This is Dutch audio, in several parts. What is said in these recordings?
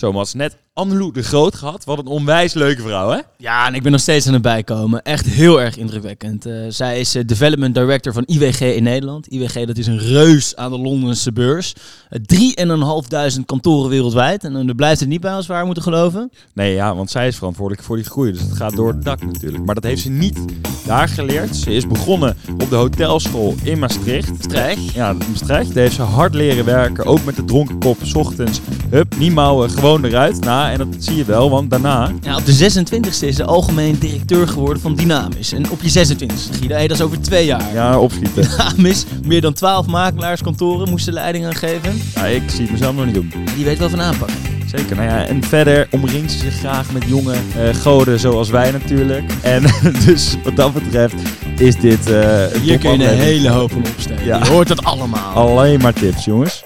Zo, Mats, net Annelou de Groot gehad. Wat een onwijs leuke vrouw, hè? Ja, en ik ben nog steeds aan het bijkomen. Echt heel erg indrukwekkend. Eh, zij is eh, Development Director van IWG in Nederland. IWG dat is een reus aan de Londense beurs. Uh, 3.500 kantoren wereldwijd. En er blijft het niet bij als we haar moeten geloven. Nee, ja, want zij is verantwoordelijk voor die groei. Dus het gaat door het dak natuurlijk. Maar dat heeft ze niet daar geleerd. Ze is begonnen op de hotelschool in Maastricht. Maastricht? Ja, Maastricht. Daar heeft ze hard leren werken. Ook met de dronken kop. S ochtends, hup, niet mouwen, gewoon eruit. Nou, en dat zie je wel, want daarna... Ja, op de 26e is ze algemeen directeur geworden van Dynamis. En op je 26e, Guido, hey, dat is over twee jaar. Ja, opschieten. Dynamis, meer dan 12 makelaarskantoren moesten leiding aan geven. Ja, ik zie het mezelf nog niet doen. Die weet wel van aanpakken. Zeker, nou ja, en verder omringt ze zich graag met jonge uh, goden zoals wij natuurlijk. En dus wat dat betreft is dit... Uh, Hier kun je een hele hoop van opsteken. Ja. Je hoort dat allemaal. Alleen maar tips, jongens.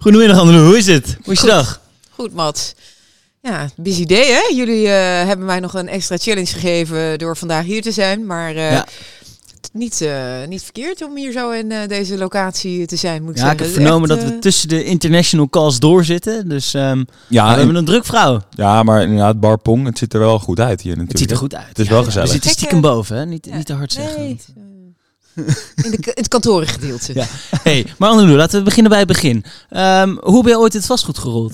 Goedemiddag Annelou, hoe is het? Hoe is je dag? Goed, Mats. Ja, busy day hè? Jullie uh, hebben mij nog een extra challenge gegeven door vandaag hier te zijn. Maar uh, ja. niet, uh, niet verkeerd om hier zo in deze locatie te zijn, moet ik ja, zeggen. ik heb vernomen echt, dat we tussen de international calls doorzitten. Dus um, ja, we hebben een druk vrouw. Ja, maar inderdaad, bar pong, het ziet er wel goed uit hier natuurlijk. Het ziet er goed uit. Het is wel gezellig. We zitten stiekem boven, hè? Niet, niet te hard zeggen. Nee. In, de, in het kantorengedeelte. Ja. Hey, maar Annelou, laten we beginnen bij het begin. Um, hoe ben je ooit het vastgoed gerold?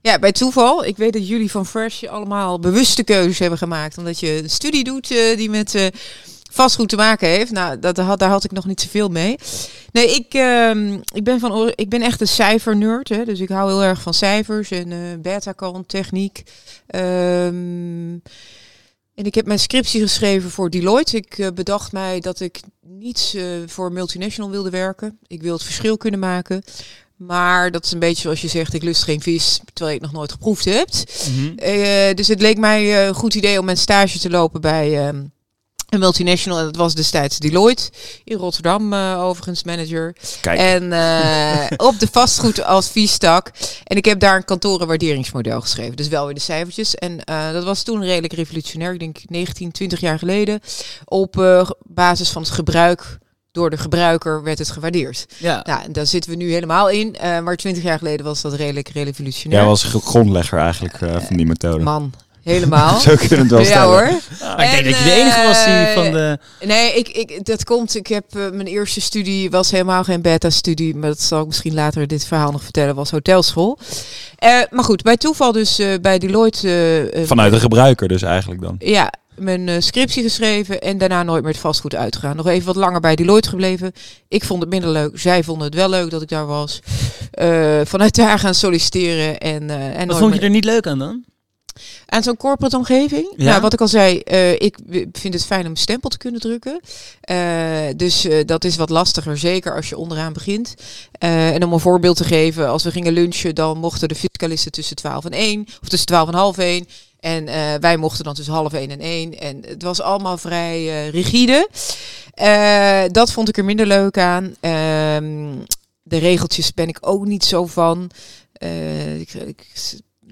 Ja, bij toeval. Ik weet dat jullie van Fresh allemaal bewuste keuzes hebben gemaakt. Omdat je een studie doet uh, die met uh, vastgoed te maken heeft. Nou, dat had, daar had ik nog niet zoveel mee. Nee, ik, uh, ik, ben, van, ik ben echt een cijfernerd. Hè, dus ik hou heel erg van cijfers en uh, beta-kant, techniek. Um, en ik heb mijn scriptie geschreven voor Deloitte. Ik uh, bedacht mij dat ik niet uh, voor multinational wilde werken. Ik wil het verschil kunnen maken. Maar dat is een beetje zoals je zegt, ik lust geen vis, terwijl je het nog nooit geproefd hebt. Mm -hmm. uh, dus het leek mij een goed idee om mijn stage te lopen bij um, een multinational. En dat was destijds Deloitte. In Rotterdam uh, overigens manager. Kijk. En uh, op de vastgoedadviestak. En ik heb daar een kantorenwaarderingsmodel geschreven. Dus wel weer de cijfertjes. En uh, dat was toen redelijk revolutionair. Ik denk 19, 20 jaar geleden. Op uh, basis van het gebruik door de gebruiker werd het gewaardeerd. Ja. Nou, en daar zitten we nu helemaal in. Uh, maar 20 jaar geleden was dat redelijk revolutionair. Jij was grondlegger eigenlijk uh, van die methode. Man, helemaal. Zo kunnen we het wel ja, stellen. hoor. Ah, ik denk dat je de enige was die van de... Nee, ik, ik, dat komt. Ik heb uh, mijn eerste studie was helemaal geen beta-studie, maar dat zal ik misschien later dit verhaal nog vertellen. Was hotelschool. Uh, maar goed, bij toeval dus uh, bij Deloitte. Vanuit de gebruiker dus eigenlijk dan. Ja, mijn uh, scriptie geschreven en daarna nooit meer het vastgoed uitgegaan. Nog even wat langer bij Deloitte gebleven. Ik vond het minder leuk. Zij vonden het wel leuk dat ik daar was. Uh, vanuit daar gaan solliciteren. En, uh, en wat vond je er niet leuk aan dan? Aan zo'n corporate omgeving? Ja? Nou, wat ik al zei, uh, ik vind het fijn om stempel te kunnen drukken. Uh, dus uh, dat is wat lastiger, zeker als je onderaan begint. en om een voorbeeld te geven, als we gingen lunchen, dan mochten de fiscalisten tussen 12 en 1, of tussen 12 en half 1. En wij mochten dan tussen half 1 en 1. En het was allemaal vrij rigide. Dat vond ik er minder leuk aan. Uh, de regeltjes ben ik ook niet zo van. Ik, ik,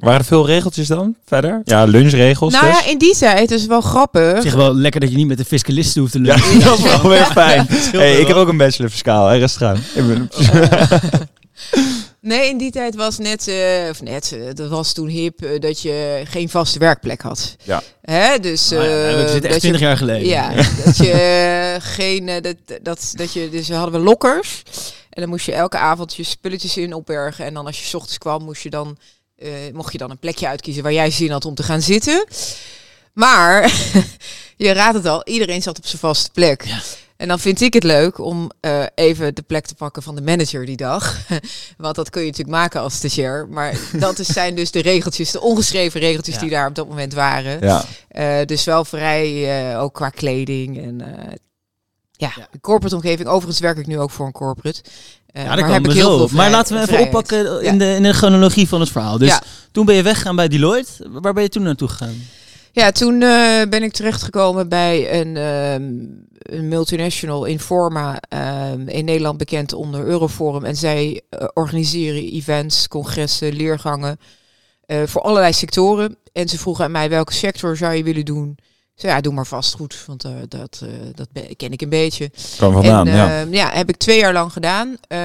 waren er veel regeltjes dan verder? Ja, lunchregels. Nou dus. ja, in die tijd is wel grappig. Zeg wel lekker dat je niet met de fiscalisten hoeft te lunchen. Ja, dat is wel weer fijn. hey, ik heb ook een bachelor fiscaal, hè, ben... Nee, in die tijd was net, uh, of net, uh, dat was toen hip uh, dat je geen vaste werkplek had. Ja. Hè, dus. Nou ja, dat zit echt 20 jaar geleden. Ja, dat je geen, dat, dat, dat je, dus hadden we lokkers. En dan moest je elke avond je spulletjes in opbergen. En dan als je 's ochtends kwam, moest je dan, mocht je dan een plekje uitkiezen waar jij zin had om te gaan zitten. Maar, je raadt het al, iedereen zat op zijn vaste plek. Ja. En dan vind ik het leuk om uh, even de plek te pakken van de manager die dag. Want dat kun je natuurlijk maken als stagiair. Maar dat is, zijn dus de regeltjes, de ongeschreven regeltjes ja. die daar op dat moment waren. Ja. Uh, dus wel vrij, uh, ook qua kleding. En ja, ja, de corporate omgeving. Overigens werk ik nu ook voor een corporate. ja, daar kan heb ik heel veel Maar laten we even vrijheid. oppakken in, de, in de chronologie van het verhaal. Dus ja. toen ben je weggegaan bij Deloitte. Waar ben je toen naartoe gegaan? Ja, toen uh, ben ik terechtgekomen bij een, um, een multinational Informa um, in Nederland bekend onder Euroforum. En zij uh, organiseren events, congressen, leergangen voor allerlei sectoren. En ze vroegen aan mij welke sector zou je willen doen. Zei, ja, doe maar vastgoed, want eh, dat, eh, dat ken ik een beetje. Kan vandaan, en, ja. eh, ja, heb ik twee jaar lang gedaan. Eh,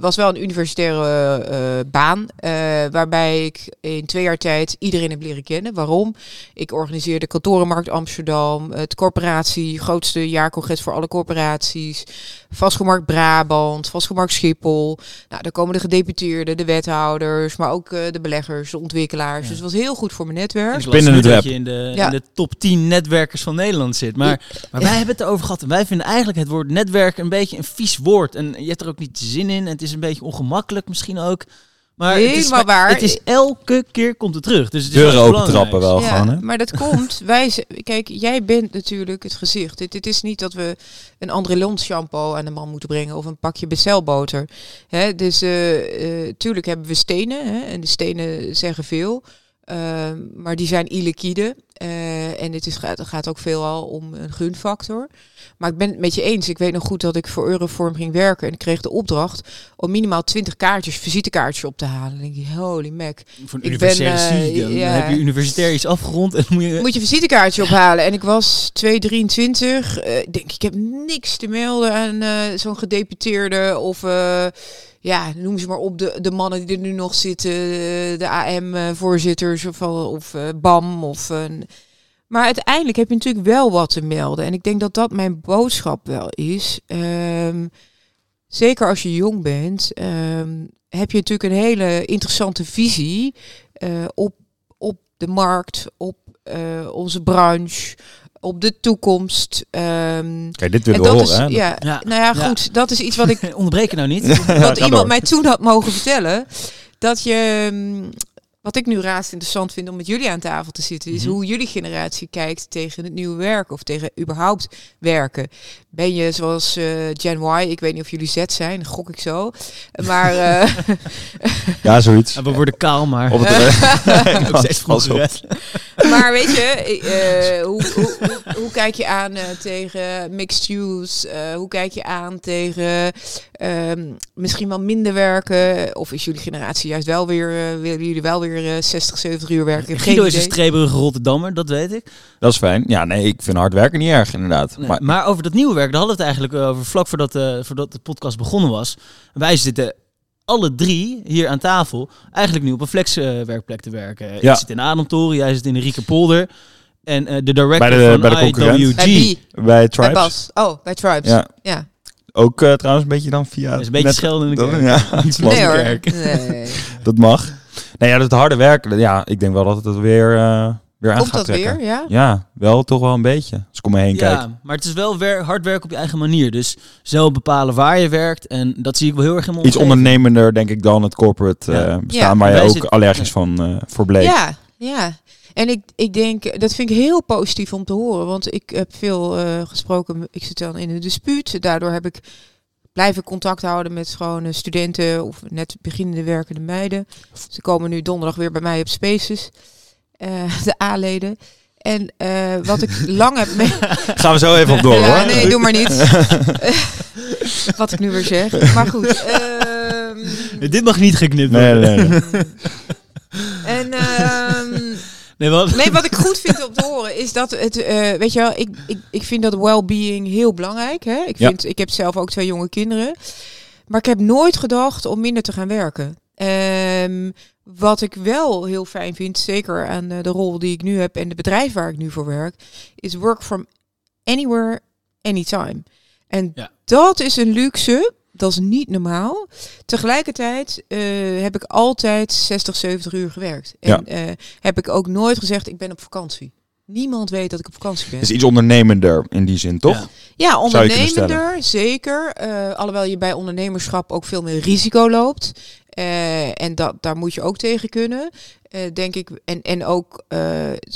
was wel een universitaire baan, waarbij ik in twee jaar tijd iedereen heb leren kennen. Waarom? Ik organiseerde Kantorenmarkt Amsterdam, het corporatie, grootste jaarcongres voor alle corporaties, Vastgoedmarkt Brabant, Vastgoedmarkt Schiphol. Nou, daar komen de gedeputeerden, de wethouders, maar ook eh, de beleggers, de ontwikkelaars. Ja. Dus het was heel goed voor mijn netwerk. Ik Binnen het dat je in de, Ja. in de top 10 netwerkers van Nederland zit. Maar, maar wij hebben het erover gehad. En wij vinden eigenlijk het woord netwerk een beetje een vies woord. En je hebt er ook niet zin in. En het is een beetje ongemakkelijk misschien ook. Maar het is, waar. Het is elke keer komt het terug. Dus het is Deuren open trappen wel belangrijks. gewoon, hè? maar dat komt. Wij, kijk, jij bent natuurlijk het gezicht. Dit, dit is niet dat we een Andrelon shampoo aan de man moeten brengen of een pakje bestelboter. Hè, dus eh, eh, tuurlijk hebben we stenen hè, en de stenen zeggen veel. Ehm, maar die zijn illiquide. Eh, en het is, gaat, gaat ook veelal om een gunfactor. Maar ik ben het met je eens. Ik weet nog goed dat ik voor Euroform ging werken. En ik kreeg de opdracht om minimaal 20 kaartjes, visitekaartjes op te halen. En dan denk ik, holy mac. Voor een Ik ben, universitaire eh, studie, dan ja. heb je universitair iets afgerond. En moet je... Moet je visitekaartje ophalen. En ik was 223. Eh, ik denk, ik heb niks te melden aan zo'n gedeputeerde of... eh, ja, noem ze maar op, de, de mannen die er nu nog zitten, eh, de AM-voorzitters of, al- of eh, BAM. Of, eh, maar uiteindelijk heb je natuurlijk wel wat te melden. En ik denk dat dat mijn boodschap wel is. Ehm, zeker als je jong bent, ehm, heb je natuurlijk een hele interessante visie eh, op, op de markt, op eh, onze branche, op de toekomst. Ehm, Kijk, dit en willen we dat horen, is, hè? ja, Ja. nou ja, Ja. goed, dat is iets wat ik Onderbreken nou niet. wat iemand door. mij toen had mogen vertellen. Dat je, mm, wat ik nu raast interessant vind om met jullie aan tafel te zitten, is Mhm. hoe jullie generatie kijkt tegen het nieuwe werk of tegen überhaupt werken. Ben je zoals eh, Gen Y, ik weet niet of jullie Z zijn, gok ik zo. Maar eh, Ja, zoiets. Ja, we worden kaal, maar Op het hè. Maar weet je, eh, hoe, hoe, hoe, hoe kijk je aan eh, tegen mixed use? Eh, hoe kijk je aan tegen ehm, misschien wel minder werken? Of is jullie generatie juist wel weer, willen jullie wel weer eh, 60, 70 uur werken? Geen Guido is een streberige Rotterdammer, dat weet ik. Dat is fijn. Ja, nee, ik vind hard werken niet erg, inderdaad. Nee, Maar maar, over dat nieuwe werk, daar hadden we het eigenlijk over vlak voordat, eh, voordat de podcast begonnen was. Wij zitten alle drie hier aan tafel eigenlijk nu op een flexwerkplek te werken. Ja. Ik zit in Ademtoren, jij zit in de Riekenpolder. En eh, de director Bij de- van bij de concurrent. IWG Bij Tribes. Bas. Oh, bij Tribes. Ja. ja. Ook eh, trouwens een beetje dan via... Dat is een beetje net- schelden in de dat- kerk. Ja, hoor. Nee. dat mag. Nee, ja, dat harde werken. Ja, ik denk wel dat het weer, eh, weer aan Komt gaat dat trekken. weer? Ja. Ja, wel toch wel een beetje. Als ik om me heen kijk. Ja, maar het is wel wer hard werken op je eigen manier. Dus zelf bepalen waar je werkt. En dat zie ik wel heel erg in mijn Iets ondernemender, denk ik, dan het corporate Ja. eh, Ja. bestaan, waar je ook zitten- allergisch van eh voor bleek. Ja, ja. En ik, ik denk, dat vind ik heel positief om te horen. Want ik heb veel eh, gesproken, ik zit dan in een dispuut. Daardoor heb ik blijven contact houden met gewoon eh, studenten of net beginnende werkende meiden. Ze komen nu donderdag weer bij mij op Spaces, eh, de A-leden. En eh, wat ik lang heb mee... Gaan we zo even op door, ja, hoor. nee, doe maar niet. wat ik nu weer zeg. Maar goed. ehm, Dit mag niet geknipt worden. nee, nee. en ehm, Nee, wat? Nee, wat ik goed vind om te horen is dat het, eh, weet je wel, ik, ik, ik vind dat well-being heel belangrijk. Hè? Ik, Ja. vind, ik heb zelf ook twee jonge kinderen. Maar ik heb nooit gedacht om minder te gaan werken. Ehm, wat ik wel heel fijn vind, zeker aan de rol die ik nu heb en de bedrijf waar ik nu voor werk, is work from anywhere, anytime. En Ja. dat is een luxe. Dat is niet normaal. Tegelijkertijd eh, heb ik altijd 60, 70 uur gewerkt. En Ja. eh, heb ik ook nooit gezegd, ik ben op vakantie. Niemand weet dat ik op vakantie ben. Het is iets ondernemender in die zin, toch? Ja. Ondernemender, zeker. Eh, alhoewel je bij ondernemerschap ook veel meer risico loopt. Eh, en dat, daar moet je ook tegen kunnen, eh, denk ik. En, en ook,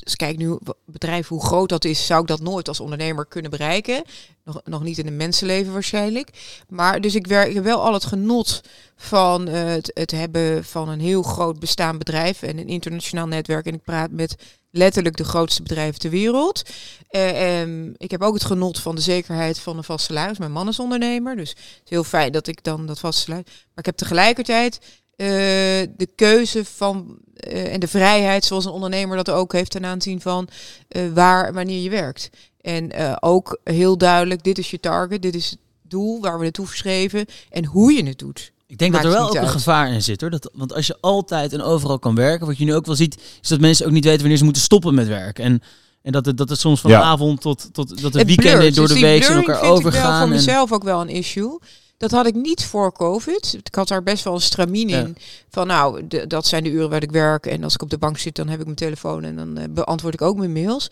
dus kijk nu, bedrijf, hoe groot dat is, zou ik dat nooit als ondernemer kunnen bereiken. Nog, nog niet in een mensenleven waarschijnlijk. Maar dus ik werk wel al het genot van het hebben van een heel groot bestaand bedrijf en een internationaal netwerk. En ik praat met letterlijk de grootste bedrijven ter wereld. Eh, ehm, ik heb ook het genot van de zekerheid van een vast salaris. Mijn man is ondernemer, dus het is heel fijn dat ik dan dat vast salaris... Maar ik heb tegelijkertijd eh, de keuze van eh, en de vrijheid, zoals een ondernemer dat ook heeft ten aanzien van waar wanneer je werkt. En ook heel duidelijk, dit is je target, dit is het doel waar we naartoe verschreven en hoe je het doet. Ik denk Maakt dat er wel ook een gevaar in zit hoor. Dat, want als je altijd en overal kan werken, wat je nu ook wel ziet, is dat mensen ook niet weten wanneer ze moeten stoppen met werken. En, en dat, het, dat het soms van Ja. de avond tot, tot dat de Het weekenden blurt. door Dus de die week in blurring elkaar vind ik wel overgaan. voor en- mezelf ook wel een issue. Dat had ik niet voor COVID. Ik had daar best wel een stramien Ja. in. Van nou, de- dat zijn de uren waar ik werk. En als ik op de bank zit, dan heb ik mijn telefoon en dan eh, beantwoord ik ook mijn mails.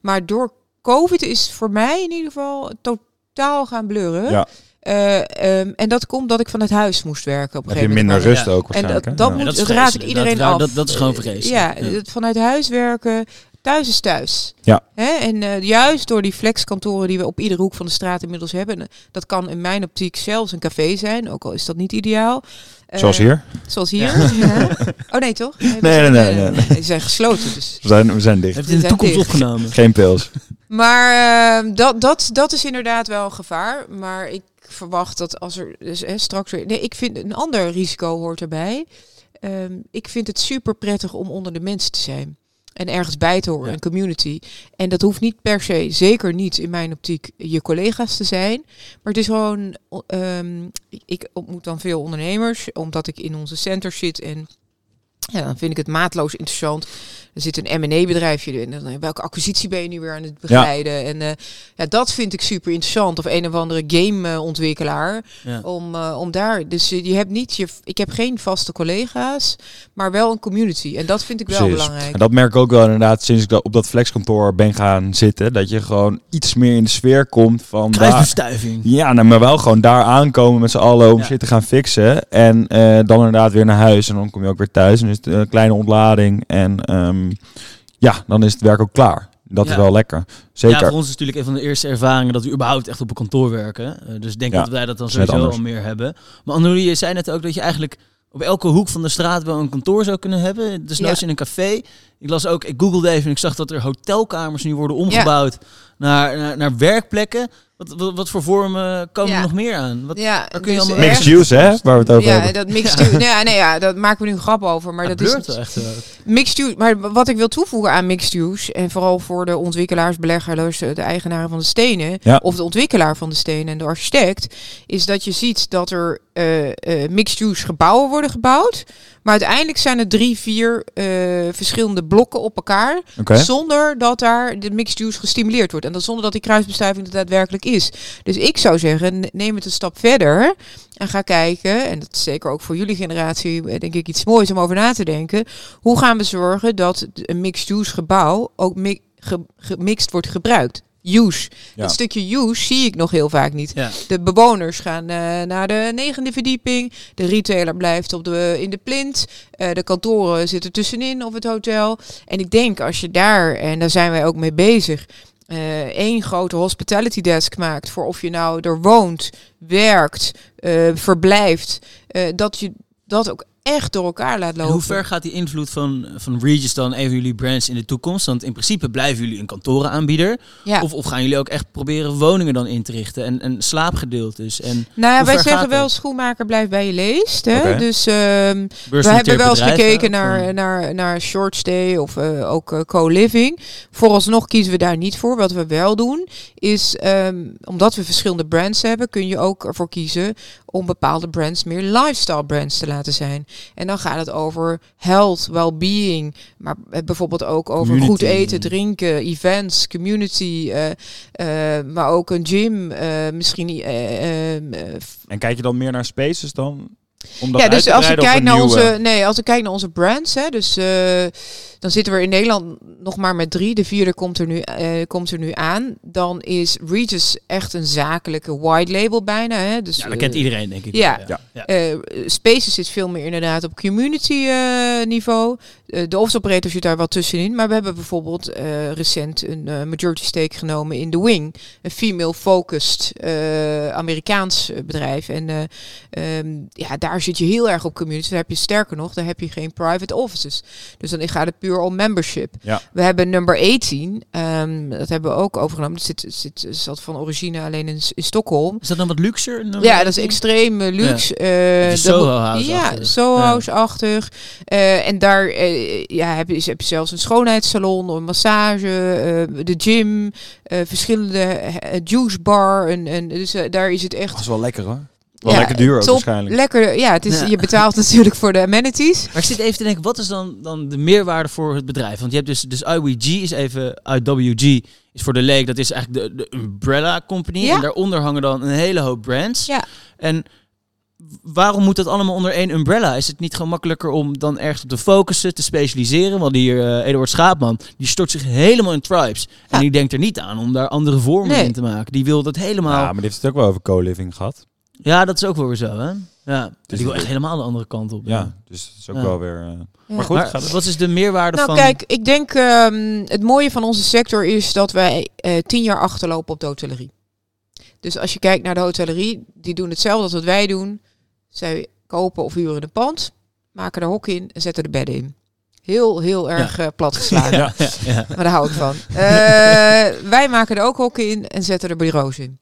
Maar door COVID is voor mij in ieder geval totaal gaan blurren. Ja. Eh, ehm, en dat komt dat ik van het huis moest werken op een je gegeven moment. minder Ja. rust ook En waarschijnlijk. dat, hè? dat, Ja. moet, dat is dat raad ik iedereen Dat- af. dat- dat is gewoon Eh, vreselijk. Ja, het vanuit huis werken, thuis is thuis. Ja. Hè? En eh, juist door die flexkantoren die we op iedere hoek van de straat inmiddels hebben. en Dat kan in mijn optiek zelfs een café zijn, ook al is dat niet ideaal. Eh, Zoals hier. Zoals hier. Ja. Oh nee, toch? Nee, nee, nee, nee. Ze zijn gesloten. Dus. We zijn, we zijn dicht. Heeft in de toekomst dicht. opgenomen. Geen pils. Maar eh, dat, dat, dat is inderdaad wel een gevaar. Maar ik verwacht dat als er dus, hè, straks weer. Nee, ik vind een ander risico hoort erbij. Ehm, ik vind het super prettig om onder de mensen te zijn. En ergens bij te horen, Ja. een community. En dat hoeft niet per se, zeker niet in mijn optiek, je collega's te zijn. Maar het is gewoon, ehm, ik, ik ontmoet dan veel ondernemers, omdat ik in onze center zit. En ja, dan vind ik het maatloos interessant. Er zit een M&A bedrijfje in. En dan, welke acquisitie ben je nu weer aan het begeleiden? En eh, ja, dat vind ik super interessant. Of een of andere gameontwikkelaar. Ja. Om, eh, om daar. Dus je hebt niet je. Ik heb geen vaste collega's, maar wel een community. En dat vind ik wel Precies. belangrijk. En dat merk ik ook wel inderdaad sinds ik op dat flexkantoor ben gaan zitten. Dat je gewoon iets meer in de sfeer komt van... daar- Kruisbestuiving. ja, nou, maar wel gewoon daar aankomen met z'n allen om Ja. shit te gaan fixen. En eh, dan inderdaad weer naar huis. En dan kom je ook weer thuis. En is het een kleine ontlading. En ehm, ja, dan is het werk ook klaar. Dat is wel lekker. Zeker. Ja, voor ons is natuurlijk een van de eerste ervaringen dat we überhaupt echt op een kantoor werken. Eh, dus ik denk Ja, dat wij dat dan sowieso al meer hebben. Maar Annelie, je zei net ook dat je eigenlijk op elke hoek van de straat wel een kantoor zou kunnen hebben. Dus nou Ja. in een café. Ik las ook, ik googelde even en ik zag dat er hotelkamers nu worden omgebouwd naar, naar, naar werkplekken. Wat, wat, wat voor vormen komen Ja. er nog meer aan? Wat, ja, waar kun je allemaal erg- Mixed use, hè? Waar we het over Ja, hebben. dat mixed use. nee, nee, ja, dat maken we nu een grap over. Maar Ja, dat is echt. Mixed use, maar wat ik wil toevoegen aan mixed use, en vooral voor de ontwikkelaars, beleggers, de eigenaren van de stenen, Ja. of de ontwikkelaar van de stenen en de architect, is dat je ziet dat er eh, eh, mixed use gebouwen worden gebouwd. Maar uiteindelijk zijn er drie, vier eh, verschillende blokken op elkaar. Zonder dat daar de mixed use gestimuleerd wordt. En dat zonder dat die kruisbestuiving er daadwerkelijk is. Dus ik zou zeggen, neem het een stap verder. En ga kijken, en dat is zeker ook voor jullie generatie, eh, denk ik, iets moois om over na te denken. Hoe gaan we zorgen dat een mixed use gebouw ook mi- ge- gemixt wordt gebruikt? Use. Ja. Dat stukje use zie ik nog heel vaak niet. ja. De bewoners gaan eh, naar de negende verdieping. De retailer blijft op de, in de plint. Eh, de kantoren zitten tussenin of het hotel. En ik denk als je daar, en daar zijn wij ook mee bezig, eh, één grote hospitality desk maakt voor of je nou er woont, werkt, eh, verblijft, eh, dat je dat ook echt door elkaar laat En lopen. hoe ver gaat die invloed van, van Regis dan even jullie brands in de toekomst? Want in principe blijven jullie een kantorenaanbieder. Ja. Of, of gaan jullie ook echt proberen woningen dan in te richten en, en slaapgedeeltes en nou ja, wij zeggen wel, schoenmaker blijft bij je leest. Hè? Dus ehm, we hebben wel eens gekeken naar, naar, naar short stay of eh, ook eh, co-living. Vooralsnog kiezen we daar niet voor. Wat we wel doen is, ehm, omdat we verschillende brands hebben, kun je ook ervoor kiezen om bepaalde brands meer lifestyle brands te laten zijn. En dan gaat het over health, well-being, maar bijvoorbeeld ook over goed eten, drinken, events, community, eh, eh, maar ook een gym, eh, misschien eh, eh, eh, En kijk je dan meer naar spaces dan? Om dat ja, dus als ik breiden of kijk een naar nieuwe? onze, nee, als ik kijk naar onze brands, hè, dus dan zitten we in Nederland nog maar met drie. De vierde komt er nu, eh, komt er nu aan. Dan is Regis echt een zakelijke white label bijna. Hè, dus, ja, dat kent iedereen denk ik. ja. ja. eh, Spaces zit veel meer inderdaad op community eh, niveau. De office operator zit daar wat tussenin. Maar we hebben bijvoorbeeld eh, recent een eh, majority stake genomen in The Wing. Een female-focused eh, Amerikaans bedrijf. En eh, ehm, ja, daar zit je heel erg op community. Daar heb je sterker nog, daar heb je geen private offices. Dus dan gaat het puur om membership. Ja. We hebben number 18, ehm, dat hebben we ook overgenomen. Het zit, zit, zat van origine alleen in, in Stockholm. Is dat dan wat luxer? Dan Ja, dat is extreem eh, luxe. eh, Beetje dat moet- Soho-house-achtig. Ja, Soho-house-achtig. Eh, en daar eh, ja, heb, je, heb je zelfs een schoonheidssalon, een massage, eh, de gym, eh, verschillende eh, juice bar. En, en, dus eh, daar is het echt Dat is wel lekker hoor. Wel Ja, lekker duur ook top, waarschijnlijk. Lekker, ja, het is, Ja. je betaalt natuurlijk voor de amenities. Maar ik zit even te denken, wat is dan, dan de meerwaarde voor het bedrijf? Want je hebt dus, dus IWG is even, IWG is voor de leek, dat is eigenlijk de, de umbrella company. Ja. En daaronder hangen dan een hele hoop brands. Ja. En waarom moet dat allemaal onder één umbrella? Is het niet gewoon makkelijker om dan ergens op te focussen, te specialiseren? Want hier, eh Eduard Schaapman, die stort zich helemaal in tribes. En die denkt er niet aan om daar andere vormen Nee. in te maken. Die wil dat helemaal... Ja, Ja, maar die heeft het ook wel over co-living gehad. Dat is ook wel weer zo, hè? Ja, Dus die wil echt helemaal de andere kant op. Ja, dus dat is ook Ja. wel weer... eh, Ja. Maar goed, Maar gaat het. wat is de meerwaarde Nou van... kijk, ik denk ehm, het mooie van onze sector is dat wij eh, tien jaar achterlopen op de hotellerie. Dus als je kijkt naar de hotellerie, die doen hetzelfde als wat wij doen. Zij kopen of huren een pand, maken er hok in en zetten er bedden in. Heel, heel erg eh, plat geslagen. Ja. ja, ja. Maar daar hou ik van. Eh, wij maken er ook hokken in en zetten er bureaus in.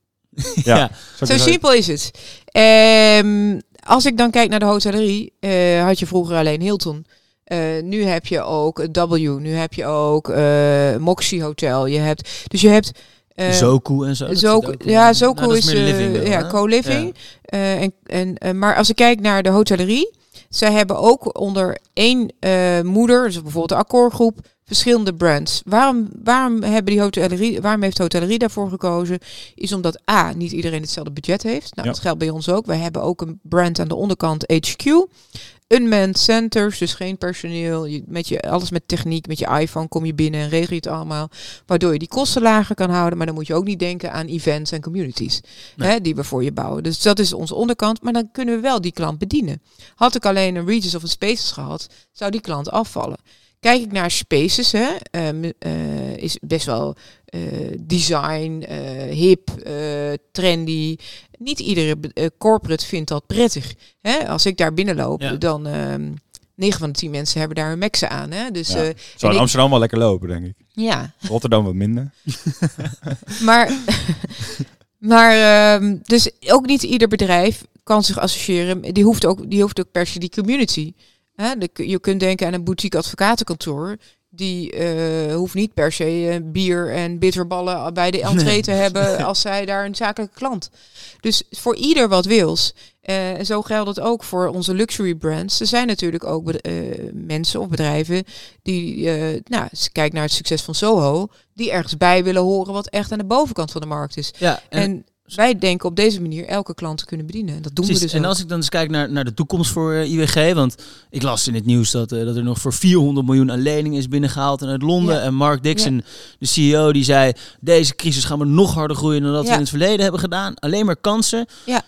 Ja. Ja. Zo simpel is het. Ehm, als ik dan kijk naar de hotellerie, eh, had je vroeger alleen Hilton. Eh, nu heb je ook W, nu heb je ook eh Moxie Hotel. Je hebt, dus je hebt... eh, Zoku en zo. Zoku- ja, Zoku Nou, is, wel, ja, co-living. En, en, maar als ik kijk naar de hotellerie, zij hebben ook onder één moeder, dus bijvoorbeeld de akkoordgroep, verschillende brands. Waarom, waarom, hebben die hotellerie, waarom heeft de hotellerie daarvoor gekozen? Is omdat A, niet iedereen hetzelfde budget heeft. Nou, Ja. dat geldt bij ons ook. Wij hebben ook een brand aan de onderkant HQ. Unmanned centers, dus geen personeel. Je, met je, alles met techniek, met je iPhone kom je binnen en regel je het allemaal. Waardoor je die kosten lager kan houden. Maar dan moet je ook niet denken aan events en communities Nee. hè, die we voor je bouwen. Dus dat is onze onderkant. Maar dan kunnen we wel die klant bedienen. Had ik alleen een Regis of een Spaces gehad, zou die klant afvallen. Kijk ik naar Spaces, hè, ehm, eh, is best wel eh, design, eh, hip, trendy. Niet iedere corporate vindt dat prettig. Hè? Als ik daar binnenloop, Ja. dan ehm 9 van de 10 mensen hebben daar hun maxen aan. Hè? Dus Ja. Zou in ik- Amsterdam wel lekker lopen, denk ik. ja, Rotterdam wat minder. maar, maar ehm, dus ook niet ieder bedrijf kan zich associëren. Die hoeft ook, die hoeft ook per se die community. Hè? De- je kunt denken aan een boutique advocatenkantoor. Die eh, hoeft niet per se eh, bier en bitterballen bij de entree Nee. te hebben als zij daar een zakelijke klant. Dus voor ieder wat wils. Eh, en zo geldt het ook voor onze luxury brands. Er zijn natuurlijk ook mensen of bedrijven die, nou, kijkt naar het succes van Soho, die ergens bij willen horen wat echt aan de bovenkant van de markt is. Ja, en, En, wij denken op deze manier elke klant te kunnen bedienen. En dat doen precies. we dus en ook. als ik dan eens kijk naar, naar de toekomst voor eh, IWG, want ik las in het nieuws dat, eh, dat er nog voor 400 miljoen aan leningen is binnengehaald en uit Londen. Ja. En Mark Dixon, de CEO, die zei, deze crisis gaan we nog harder groeien dan dat we in het verleden hebben gedaan. Alleen maar kansen.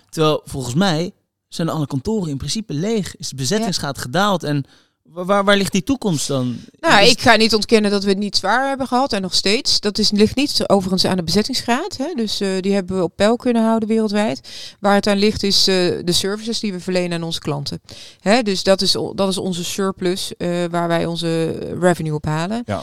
Terwijl volgens mij zijn alle kantoren in principe leeg. Is de bezettingsgraad gedaald en waar, waar, ligt die toekomst dan? Nou, Is- ik ga niet ontkennen dat we het niet zwaar hebben gehad en nog steeds. Dat is, ligt niet overigens aan de bezettingsgraad. Hè? Dus eh, die hebben we op peil kunnen houden wereldwijd. Waar het aan ligt is eh, de services die we verlenen aan onze klanten. Hè? Dus dat is, dat is onze surplus eh, waar wij onze revenue op halen. Ja.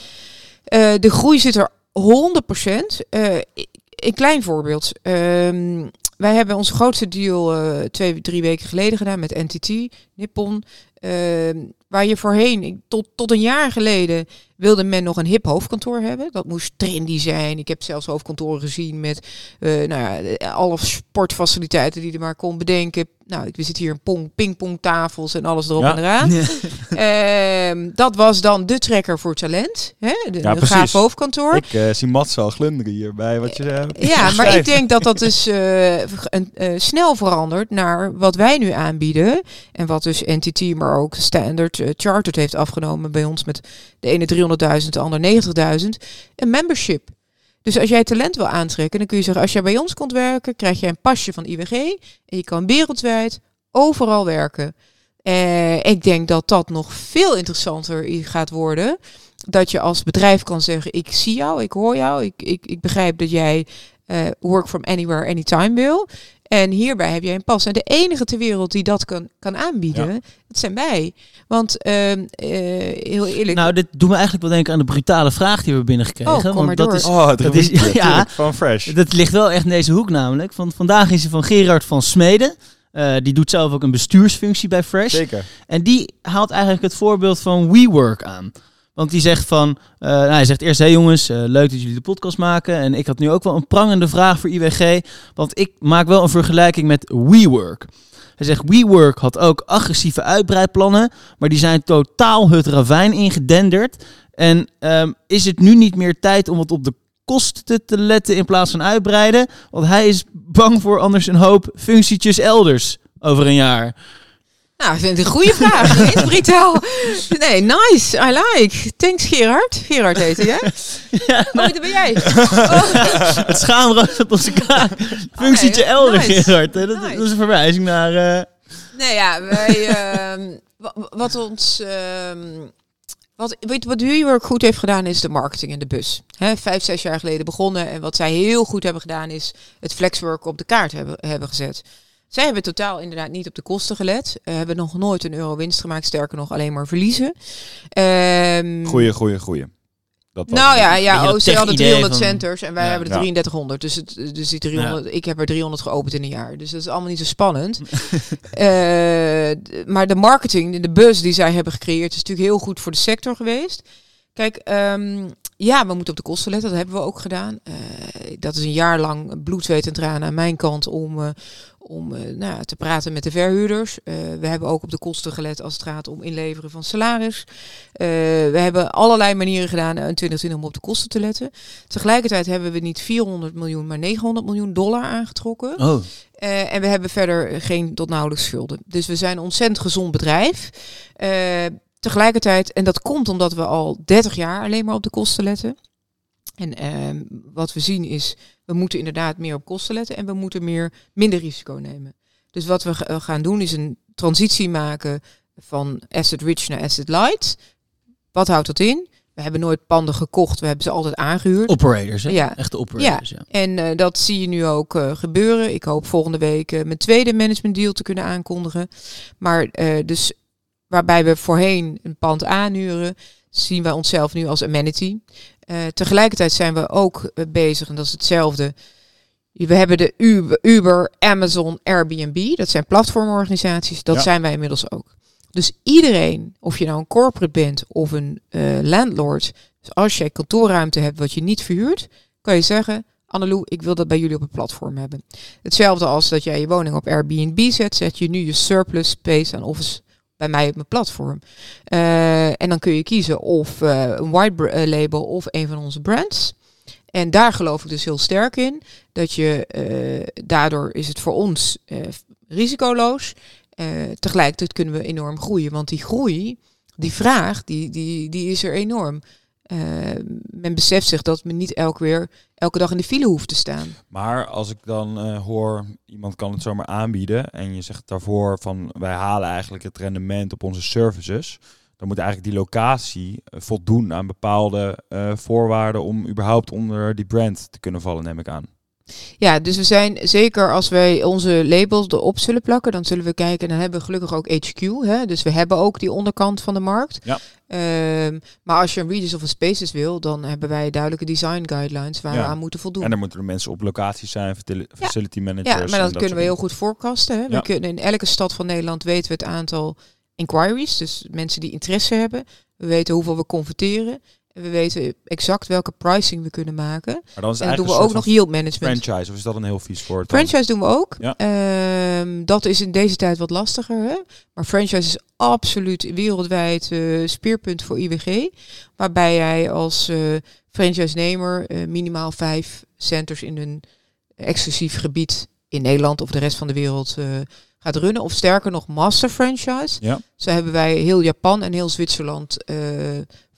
Eh, de groei zit er 100%. Eh, i- een klein voorbeeld. Ehm, wij hebben onze grootste deal eh, twee, drie weken geleden gedaan met NTT, Nippon. Ehm, waar je voorheen, tot, tot een jaar geleden, wilde men nog een hip hoofdkantoor hebben. Dat moest trendy zijn. Ik heb zelfs hoofdkantoren gezien met eh, nou ja, alle sportfaciliteiten die je maar kon bedenken. Nou, ik zit hier een pong, pingpongtafels en alles erop Ja. en eraan. Ehm, dat was dan de trekker voor talent. Hè? De, Ja, hoofdkantoor. Ik eh, zie Mats al glunderen hierbij wat je eh, Ja, maar ik denk dat dat dus eh, een, eh, snel verandert naar wat wij nu aanbieden. En wat dus NTT, maar ook Standard Chartered heeft afgenomen bij ons met de ene 300.000, de ander 90.000. Een membership. Dus als jij talent wil aantrekken, dan kun je zeggen, als jij bij ons komt werken, krijg jij een pasje van IWG. En je kan wereldwijd overal werken. Eh, ik denk dat dat nog veel interessanter gaat worden. Dat je als bedrijf kan zeggen, ik zie jou, ik hoor jou, ik, ik, ik begrijp dat jij eh, work from anywhere, anytime wil. En hierbij heb jij een pas. En de enige ter wereld die dat kan, kan aanbieden, Ja. dat zijn wij. Want ehm, eh, heel eerlijk, Nou, dit doet me eigenlijk wel denken aan de brutale vraag die we binnengekregen. Oh, kom want maar dat door. is Oh, het Dat is- ja. van Fresh. Dat ligt wel echt in deze hoek namelijk. Van, vandaag is ze van Gerard van Smeden. Eh, die doet zelf ook een bestuursfunctie bij Fresh. Zeker. En die haalt eigenlijk het voorbeeld van WeWork aan. Want die zegt van, eh, nou, hij zegt eerst, hé jongens, eh, leuk dat jullie de podcast maken. En ik had nu ook wel een prangende vraag voor IWG, want ik maak wel een vergelijking met WeWork. Hij zegt, WeWork had ook agressieve uitbreidplannen, maar die zijn totaal het ravijn ingedenderd. En ehm, is het nu niet meer tijd om wat op de kosten te letten in plaats van uitbreiden? Want hij is bang voor anders een hoop functietjes elders over een jaar. Nou, ik vind het een goede vraag. Niet. Nee, nice. I like. Thanks Gerard. Gerard heette jij? Ja, Oh, dat ben jij. Oh. Het schaamrood op onze kaak. Functietje nice. Gerard. Dat, Nice. dat is een verwijzing naar... eh, Nee, ja, wij, ehm, wa- wat ons, ehm, wat, weet wat WeWork goed heeft gedaan is de marketing en de bus. Hè, vijf, zes jaar geleden begonnen en wat zij heel goed hebben gedaan is het flexwork op de kaart hebben, hebben gezet. Zij hebben totaal inderdaad niet op de kosten gelet. Uh, hebben nog nooit een euro winst gemaakt, sterker nog alleen maar verliezen. Ehm, Goeie, goeie, goeie. Dat nou ja, ja OC hadden tech-idee 300 van- centers en wij Ja. hebben er Ja. 3300. Dus, het, dus die 300, ik heb er 300 geopend in een jaar. Dus dat is allemaal niet zo spannend. Eh, maar de marketing, de buzz die zij hebben gecreëerd, is natuurlijk heel goed voor de sector geweest. Kijk, ehm, ja, we moeten op de kosten letten. Dat hebben we ook gedaan. Eh, dat is een jaar lang bloed, zweet en tranen aan mijn kant om, eh, om eh, nou, ja, te praten met de verhuurders. Eh, we hebben ook op de kosten gelet als het gaat om inleveren van salaris. Eh, we hebben allerlei manieren gedaan in 2020 om op de kosten te letten. Tegelijkertijd hebben we niet 400 miljoen, maar 900 miljoen dollar aangetrokken. Oh, en we hebben verder geen tot nauwelijks schulden. Dus we zijn een ontzettend gezond bedrijf. Tegelijkertijd, en dat komt omdat we al 30 jaar alleen maar op de kosten letten. En ehm, wat we zien is, we moeten inderdaad meer op kosten letten en we moeten meer, minder risico nemen. Dus wat we ga- gaan doen is een transitie maken van asset rich naar asset light. Wat houdt dat in? We hebben nooit panden gekocht, we hebben ze altijd aangehuurd. operators, hè? Ja. Echte operators, ja. En eh, dat zie je nu ook eh, gebeuren. Ik hoop volgende week eh, mijn tweede management deal te kunnen aankondigen. Maar eh, dus waarbij we voorheen een pand aanhuren, zien wij onszelf nu als amenity. Eh, tegelijkertijd zijn we ook eh, bezig, en dat is hetzelfde. We hebben de Uber, Uber, Amazon, Airbnb. Dat zijn platformorganisaties. Dat Ja. zijn wij inmiddels ook. Dus iedereen, of je nou een corporate bent of een eh, landlord. Dus als jij kantoorruimte hebt wat je niet verhuurt, kan je zeggen, Annelou, ik wil dat bij jullie op het platform hebben. Hetzelfde als dat jij je woning op Airbnb zet, zet je nu je surplus space aan office bij mij op mijn platform. Eh, en dan kun je kiezen of eh, een white eh, label of een van onze brands. En daar geloof ik dus heel sterk in. Dat je daardoor is het voor ons risicoloos. Tegelijkertijd kunnen we enorm groeien. Want die groei, die vraag, die, die, die is er enorm. Eh, men beseft zich dat men niet elke, weer, elke dag in de file hoeft te staan. Maar als ik dan eh, hoor, iemand kan het zomaar aanbieden en je zegt daarvoor van wij halen eigenlijk het rendement op onze services, dan moet eigenlijk die locatie eh, voldoen aan bepaalde voorwaarden om überhaupt onder die brand te kunnen vallen, neem ik aan. Ja, dus we zijn zeker als wij onze labels erop zullen plakken, dan zullen we kijken. En dan hebben we gelukkig ook HQ. Hè? Dus we hebben ook die onderkant van de markt. Ja. Ehm, maar als je een Regis of een Spaces wil, dan hebben wij duidelijke design guidelines waar Ja. we aan moeten voldoen. En dan moeten er mensen op locatie zijn, facil- facility managers. Ja, maar dat, kunnen we heel goed forecasten. Hè? Ja. We kunnen in elke stad van Nederland weten we het aantal inquiries, dus mensen die interesse hebben. We weten hoeveel we converteren. We weten exact welke pricing we kunnen maken. Maar dan is het En doen we ook nog yield management. franchise, of is dat een heel vies woord? dan? Franchise doen we ook. Ja. Ehm, dat is in deze tijd wat lastiger. Hè? Maar franchise is absoluut wereldwijd eh, speerpunt voor IWG. Waarbij jij als eh franchise-nemer eh, minimaal vijf centers in een exclusief gebied in Nederland of de rest van de wereld gaat runnen. Of sterker nog, master franchise. Ja. Zo hebben wij heel Japan en heel Zwitserland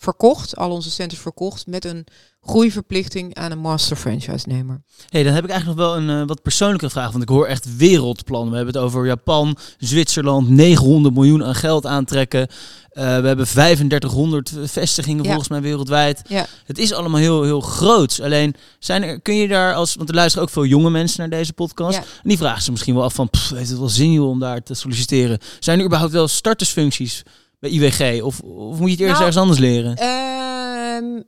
verkocht, al onze centers verkocht, met een groeiverplichting aan een master franchise-nemer. hey, dan heb ik eigenlijk nog wel een eh, wat persoonlijke vraag. Want ik hoor echt wereldplannen. We hebben het over Japan, Zwitserland, 900 miljoen aan geld aantrekken. Eh, we hebben 3500 vestigingen Ja. volgens mij wereldwijd. Ja. Het is allemaal heel, heel groots. Alleen, zijn er, kun je daar als... Want er luisteren ook veel jonge mensen naar deze podcast. Ja. En die vragen ze misschien wel af van... Pff, heeft het wel zin joh, om daar te solliciteren? Zijn er überhaupt wel startersfuncties bij IWG? Of, of moet je het eerst Nou, ergens anders leren? Ehm,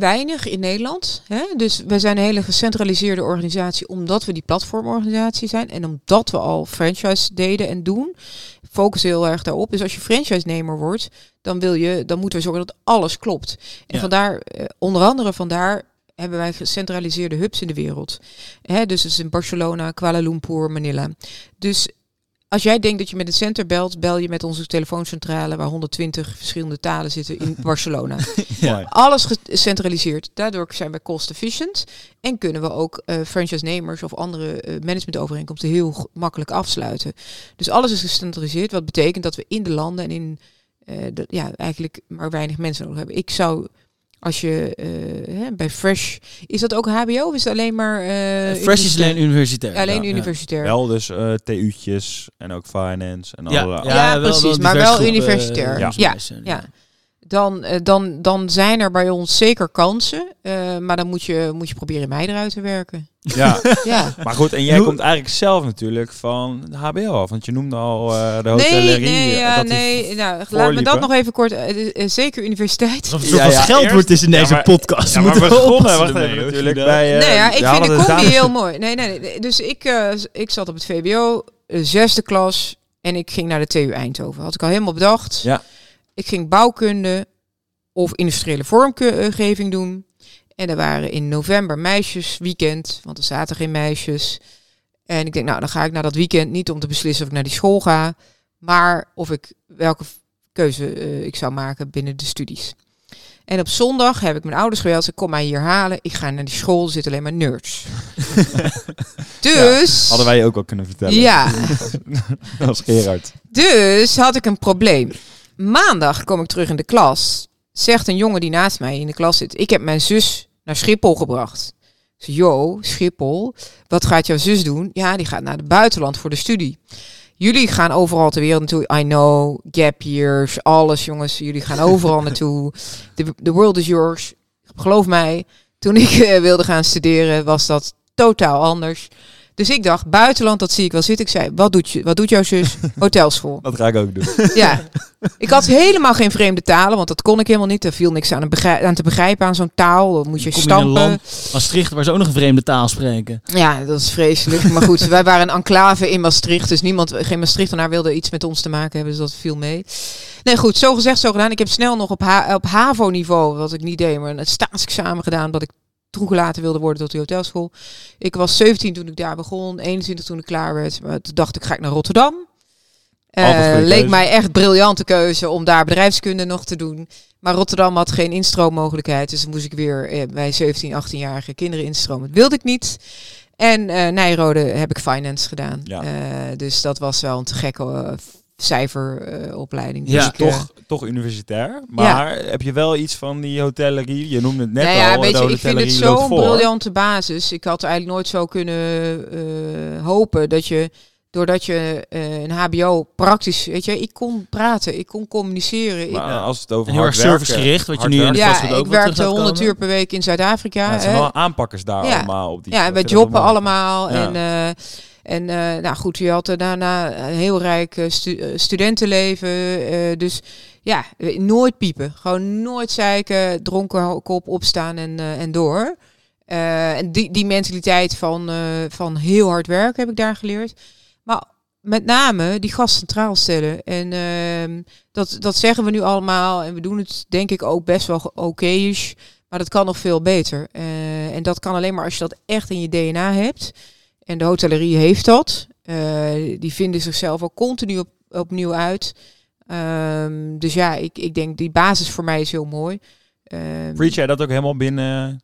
weinig in Nederland. Hè? Dus we zijn een hele gecentraliseerde organisatie omdat we die platformorganisatie zijn. En omdat we al franchise deden en doen. Focussen heel erg daarop. Dus als je franchise-nemer wordt, dan, wil je, dan moeten we zorgen dat alles klopt. En Ja. vandaar, eh, onder andere vandaar hebben wij gecentraliseerde hubs in de wereld. Hè? Dus het is in Barcelona, Kuala Lumpur, Manila. Dus als jij denkt dat je met een center belt, bel je met onze telefooncentrale waar 120 verschillende talen zitten in Barcelona. Alles gecentraliseerd. Daardoor zijn we cost efficient en kunnen we ook eh franchise-nemers of andere eh, managementovereenkomsten heel makkelijk afsluiten. Dus alles is gecentraliseerd, wat betekent dat we in de landen en in eh, de, ja, eigenlijk maar weinig mensen nodig hebben. Ik zou als je eh, hè, bij Fresh is dat ook HBO of is het alleen maar eh, Fresh is alleen universitair. alleen Ja. universitair? Wel dus eh TU'tjes en ook finance en Ja, alle... Ja, precies, maar divers wel universitair. eh, Ja. Ja, ja. Dan, eh, dan, dan zijn er bij ons zeker kansen. eh, maar dan moet je, moet je proberen mij eruit te werken. Ja, Ja. maar goed, en jij komt eigenlijk zelf natuurlijk van de HBO af. Want je noemde al eh, de Nee, hotellerie. nee, eh, ja, nee. Nou, laat me dat nog even kort. zeker universiteit. Alsof er Ja, ja, geld wordt is in Ja, deze maar- podcast. Ja, maar we begonnen wacht even, natuurlijk bij... eh, nee, ja, ik vind de combi dames- heel mooi. Nee, nee, nee. Dus ik, eh, ik zat op het VBO, zesde klas. En ik ging naar de TU Eindhoven. Had ik al helemaal bedacht. Ja. Ik ging bouwkunde of industriële vormgeving doen. En er waren in november meisjesweekend, want er zaten geen meisjes. En ik denk, nou, dan ga ik naar dat weekend niet om te beslissen of ik naar die school ga, maar of ik welke keuze eh, ik zou maken binnen de studies. En op zondag heb ik mijn ouders gebeld. Ze kom mij hier halen. Ik ga naar die school. Er zitten alleen maar nerds. dus. Hadden wij je ook al kunnen vertellen. Ja. Als Gerard. Dus had ik een probleem. Maandag kom ik terug in de klas. Zegt een jongen die naast mij in de klas zit. Ik heb mijn zus naar Schiphol gebracht. Ik zeg, yo, Schiphol. Wat gaat jouw zus doen? Ja, die gaat naar het buitenland voor de studie. Jullie gaan overal ter wereld naartoe. I know, gap years, alles jongens. Jullie gaan overal naartoe. The, the world is yours. Geloof mij, toen ik eh, wilde gaan studeren was dat totaal anders. Dus ik dacht, buitenland, dat zie ik wel zitten. Ik zei, wat doet, je, wat doet jouw zus? Hotelschool. Dat ga ik ook doen. Ja. Ik had helemaal geen vreemde talen, want dat kon ik helemaal niet. Er viel niks aan, een begrij- aan te begrijpen aan zo'n taal. Dan moet je kom je in een stampen. land Maastricht, waar ze ook nog een vreemde taal spreken. Ja, dat is vreselijk. Maar goed, wij waren een enclave in Maastricht. Dus niemand, geen Maastrichtenaar wilde iets met ons te maken hebben. Dus dat viel mee. Nee, goed, zo gezegd, zo gedaan. Ik heb snel nog op, ha op HAVO-niveau, wat ik niet deed, maar een staatsexamen gedaan. Dat ik toegelaten wilde worden tot die hotelschool. Ik was 17 toen ik daar begon, 21 toen ik klaar werd. Maar toen dacht ik, ga ik naar Rotterdam. Goede leek mij echt briljante keuze om daar bedrijfskunde nog te doen. Maar Rotterdam had geen instroommogelijkheid. Dus dan moest ik weer eh, bij 17, 18-jarige kinderen instromen. Dat wilde ik niet. En eh Nijrode heb ik finance gedaan. Ja. Dus dat was wel een te gekke cijferopleiding. Ja. dus ik, eh, toch, toch universitair. Maar heb je wel iets van die hotellerie? Je noemde het net nou al. ja, de weet je, ik vind het zo'n briljante basis. Ik had eigenlijk nooit zo kunnen eh, hopen dat je, doordat je eh, een HBO praktisch, weet je, ik kon praten, ik kon communiceren. Ik, Maar als het over Heel erg hard werken- servicegericht, wat je nu in de ja, vastgoed ook ik werkte gaat 100 komen. uur per week in Zuid-Afrika. Ja, het zijn wel aanpakkers daar Ja. allemaal op die Ja, en ik jobben allemaal. Ja. En, eh, en eh, nou goed, je had daarna een heel rijk eh, eh, studentenleven. dus ja, nooit piepen. Gewoon nooit zeiken, dronken kop opstaan en, en door. En die, die mentaliteit van, van heel hard werken heb ik daar geleerd. Maar met name die gast centraal stellen. En ehm, dat, dat zeggen we nu allemaal. En we doen het denk ik ook best wel oké-ish. Maar dat kan nog veel beter. En dat kan alleen maar als je dat echt in je DNA hebt. En de hotellerie heeft dat. Eh, die vinden zichzelf ook continu op, opnieuw uit. Ehm, dus ja, ik, ik denk die basis voor mij is heel mooi. Preach jij dat ook helemaal binnen eh,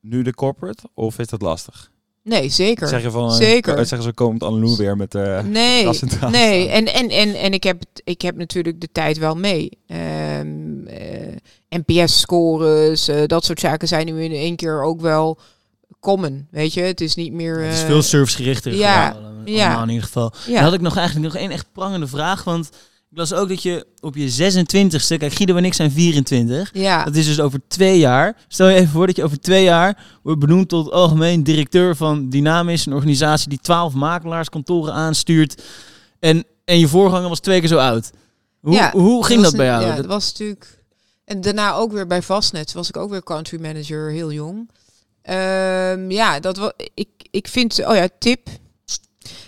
nu de corporate? Of is dat lastig? nee, zeker. Zeg je van, eh, Zeker. Zeggen ze, komt Anneloe weer met de nee, nee. En, en, en, en ik, heb, ik heb natuurlijk de tijd wel mee. Ehm, eh, NPS-scores, eh, dat soort zaken zijn nu in één keer ook wel common. Weet je, het is niet meer. Het is eh, veel servicegerichter. ja, geworden, ja. in ieder geval. ja. Dan had ik nog eigenlijk nog één echt prangende vraag. Want ik las ook dat je op je 26ste... Kijk, Guido en ik zijn 24. ja. Dat is dus over twee jaar. Stel je even voor dat je over twee jaar wordt benoemd tot algemeen directeur van Dynamis. Een organisatie die 12 makelaarskantoren aanstuurt. En, en je voorganger was twee keer zo oud. Hoe, Ja, hoe ging dat bij jou? Ja, dat was natuurlijk. En daarna ook weer bij Vastnet was ik ook weer country manager, heel jong. Ehm, ja, dat was. Ik, ik vind. Oh ja, tip.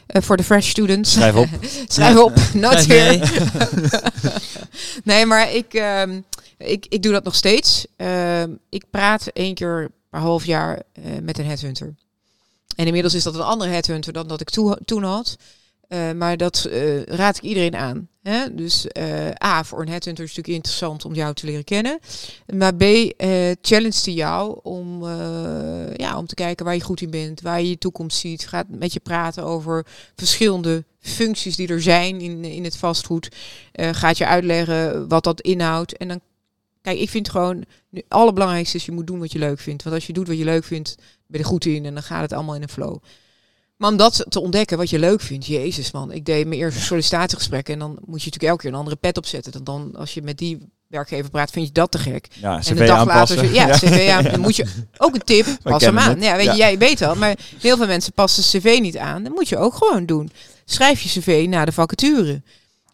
eh, voor de fresh students. Schrijf op. Schrijf Ja. op. Noteer. mee. nee, maar ik, ehm, ik, ik doe dat nog steeds. Ehm, ik praat één keer per half jaar eh, met een headhunter. En inmiddels is dat een andere headhunter dan dat ik toe- toen had. Eh, maar dat raad ik iedereen aan. Dus eh, A, voor een headhunter is het natuurlijk interessant om jou te leren kennen. Maar B, eh challenge die jou om, eh, ja, om te kijken waar je goed in bent, waar je je toekomst ziet. Gaat met je praten over verschillende functies die er zijn in, in het vastgoed. Gaat je uitleggen wat dat inhoudt. En dan, kijk, ik vind gewoon, het allerbelangrijkste is je moet doen wat je leuk vindt. Want als je doet wat je leuk vindt, ben je er goed in en dan gaat het allemaal in een flow. Maar om dat te ontdekken wat je leuk vindt, jezus man. Ik deed mijn eerste sollicitatiegesprek en dan moet je natuurlijk elke keer een andere pet opzetten. Dan, dan als je met die werkgever praat, vind je dat te gek. Ja, En een dag aanpassen. later, ja, cv aan. Dan moet je ook een tip, pas hem aan. Ja, weet je, Ja. jij weet al. Maar heel veel mensen passen cv niet aan. Dat moet je ook gewoon doen. Schrijf je cv na de vacature.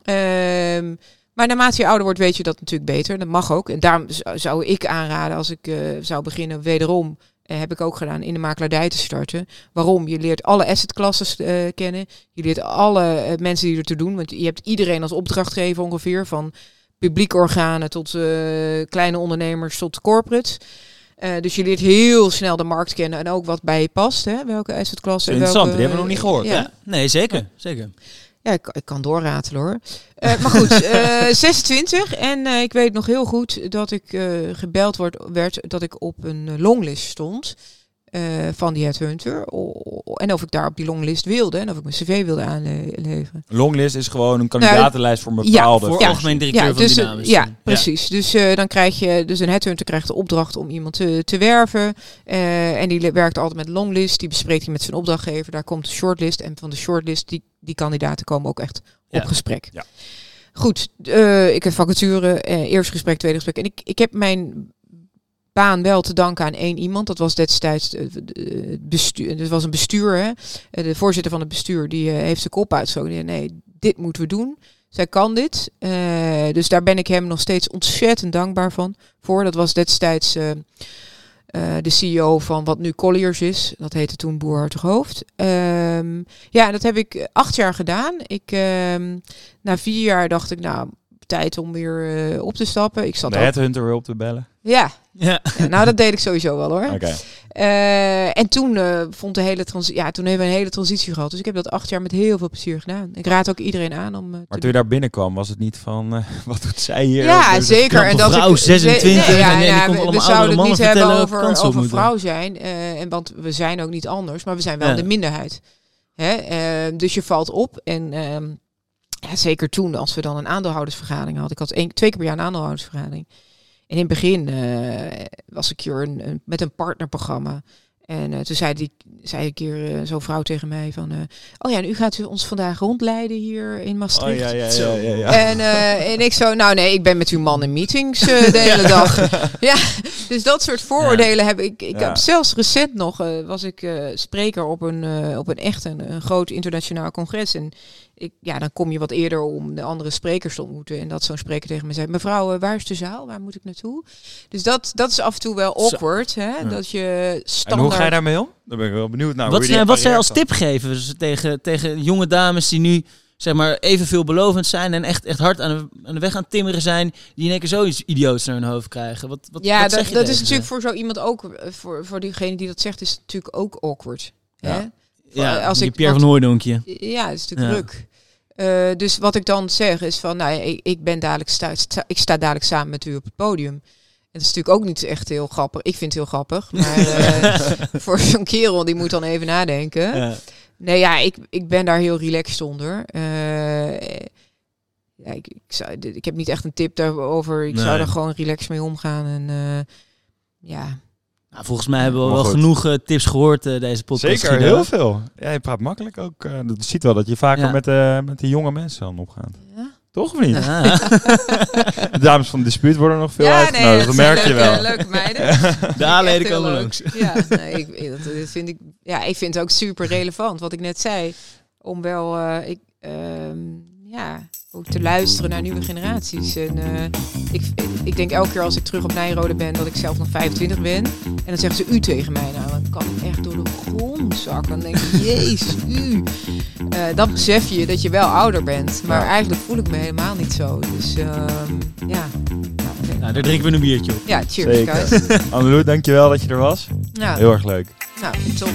Ehm, maar naarmate je ouder wordt, weet je dat natuurlijk beter. Dat mag ook. En daarom zou ik aanraden, als ik eh, zou beginnen, wederom, eh, heb ik ook gedaan, in de makelaardij te starten. Waarom? Je leert alle assetklasses eh kennen. Je leert alle eh, mensen die er te doen. Want je hebt iedereen als opdrachtgever ongeveer. Van publieke organen tot kleine ondernemers tot corporates. Dus je leert heel snel de markt kennen en ook wat bij je past. Hè? Welke assetklasse. en Interessant, welke- die hebben we nog niet gehoord. Ja, Ja? Nee, zeker. zeker. Ja ik, ik kan doorratelen hoor. Eh, maar goed, eh 26. En eh, ik weet nog heel goed dat ik gebeld wordt, werd dat ik op een longlist stond. Eh, van die headhunter. En of ik daar op die longlist wilde. En of ik mijn cv wilde aanleveren. Longlist is gewoon een kandidatenlijst voor een Ja, bepaalde... Voor Ja. algemeen directeur Ja, van dus, eh, ja, precies. Dus eh, dan krijg je, dus een headhunter krijgt de opdracht om iemand te, te werven. Eh, en die werkt altijd met longlist. Die bespreekt hij met zijn opdrachtgever. Daar komt de shortlist. En van de shortlist, die, die kandidaten komen ook echt Ja. op gesprek. Ja. Goed, eh, ik heb vacature, eh, eerste gesprek, tweede gesprek. En ik, ik heb mijn baan wel te danken aan één iemand. Dat was destijds eh, de- het bestuur. Dat was een bestuur. Hè? Eh, De voorzitter van het bestuur die eh, heeft zijn kop uitgestoken. Die zei, Nee, dit moeten we doen. Zij kan dit. Eh, dus daar ben ik hem nog steeds ontzettend dankbaar van. Voor. Dat was destijds eh, eh, de CEO van wat nu Colliers is. Dat heette toen Boerhartig Hoofd. Ehm, ja, dat heb ik eh, acht jaar gedaan. Ik, ehm, na vier jaar dacht ik, nou, tijd om weer eh, op te stappen. Ik zat de ook, headhunter weer op te bellen. ja, Ja. ja, nou dat deed ik sowieso wel hoor. Oké. Eh, en toen eh, vond de hele ja, toen hebben we een hele transitie gehad. Dus ik heb dat acht jaar met heel veel plezier gedaan. Ik raad ook iedereen aan om. eh, Maar toen je daar binnenkwam, was het niet van... eh, wat doet zij hier? Ja, zeker. En dat vrouw, ik, 26, Nee, ja, en die ja, komt we- allemaal we zouden het niet hebben over, over vrouw zijn. eh, en want we zijn ook niet anders, maar we zijn wel Ja. de minderheid. Hè? dus je valt op. En ehm, ja, zeker toen, als we dan een aandeelhoudersvergadering hadden. Ik had één, twee keer per jaar een aandeelhoudersvergadering. En in het begin eh, was ik hier een, een- met een partnerprogramma. En eh, toen zei, die, zei een keer eh, zo'n vrouw tegen mij van... eh, oh ja, en u gaat u ons vandaag rondleiden hier in Oh, Maastricht. ja, ja, ja, ja, ja. En, eh, en ik zo, nou nee, ik ben met uw man in meetings eh, de hele dag. Ja, dus dat soort vooroordelen heb ik. Ik Ja. heb zelfs recent nog, eh, was ik eh, spreker op een, eh, op een echt een, een groot internationaal congres. En ik, ja, dan kom je wat eerder om de andere sprekers te ontmoeten. En dat zo'n spreker tegen me zei, mevrouw, eh, waar is de zaal? Waar moet ik naartoe? Dus dat, dat is af en toe wel awkward, hè? Ja. Dat je En standaard... hoe ga je daarmee om? Daar ben ik wel benieuwd naar. wat, wat zij als tip geven dus tegen, tegen jonge dames die nu zeg maar even veelbelovend zijn en echt, echt hard aan de, aan de weg aan timmeren zijn, die in één keer zoiets idioots naar hun hoofd krijgen. Wat, wat, Ja, wat zeg dat, je dat tegen is natuurlijk voor zo iemand ook, eh, voor, voor diegene die dat zegt, is het natuurlijk ook awkward. Hè? Ja. ja, als ik- Pierre want- van Hooidonkje. Ja, het is natuurlijk Ja. druk. Eh, dus wat ik dan zeg is van, nou, ik, ik ben dadelijk sta, sta- ik sta dadelijk samen met u op het podium. En dat is natuurlijk ook niet echt heel grappig. Ik vind het heel grappig, maar eh, voor zo'n kerel die moet dan even nadenken. Ja. Nee, ja, ik, ik ben daar heel relaxed onder. Eh, ja, ik, ik, zou, ik heb niet echt een tip daarover. Ik Nee. zou er gewoon relaxed mee omgaan. En ja, Nou, volgens mij hebben we Maar wel goed. genoeg eh, tips gehoord eh, deze podcast. Zeker, Guido. heel veel. Ja, je praat makkelijk ook. dat ziet wel dat je vaker Ja. met, eh, met de jonge mensen dan opgaat. ja. Toch of niet? Ja. De dames van de dispuut worden nog veel ja, uitgenodigd. dat zijn merk je wel. Leuke meiden. De heel komen leuk. langs. Ja, nee, ik, ik- dat, dat vind ik, ja, ik vind het ook super relevant. Wat ik net zei. Om wel, eh, ik, ehm, ja, ook te luisteren naar nieuwe generaties. En eh, ik, ik denk elke keer als ik terug op Nijrode ben, dat ik zelf nog 25 ben. En dan zeggen ze u tegen mij. Nou, dan kan ik echt door de grond zakken. Dan denk ik, jezus, u. Eh, dan besef je dat je wel ouder bent. Maar Ja. eigenlijk voel ik me helemaal niet zo. Dus ehm, ja. Nou, Nou, daar drinken we een biertje op. ja, cheers Zeker. guys. Anneloe, dankjewel dat je er was. Ja, Heel erg leuk. nou, top.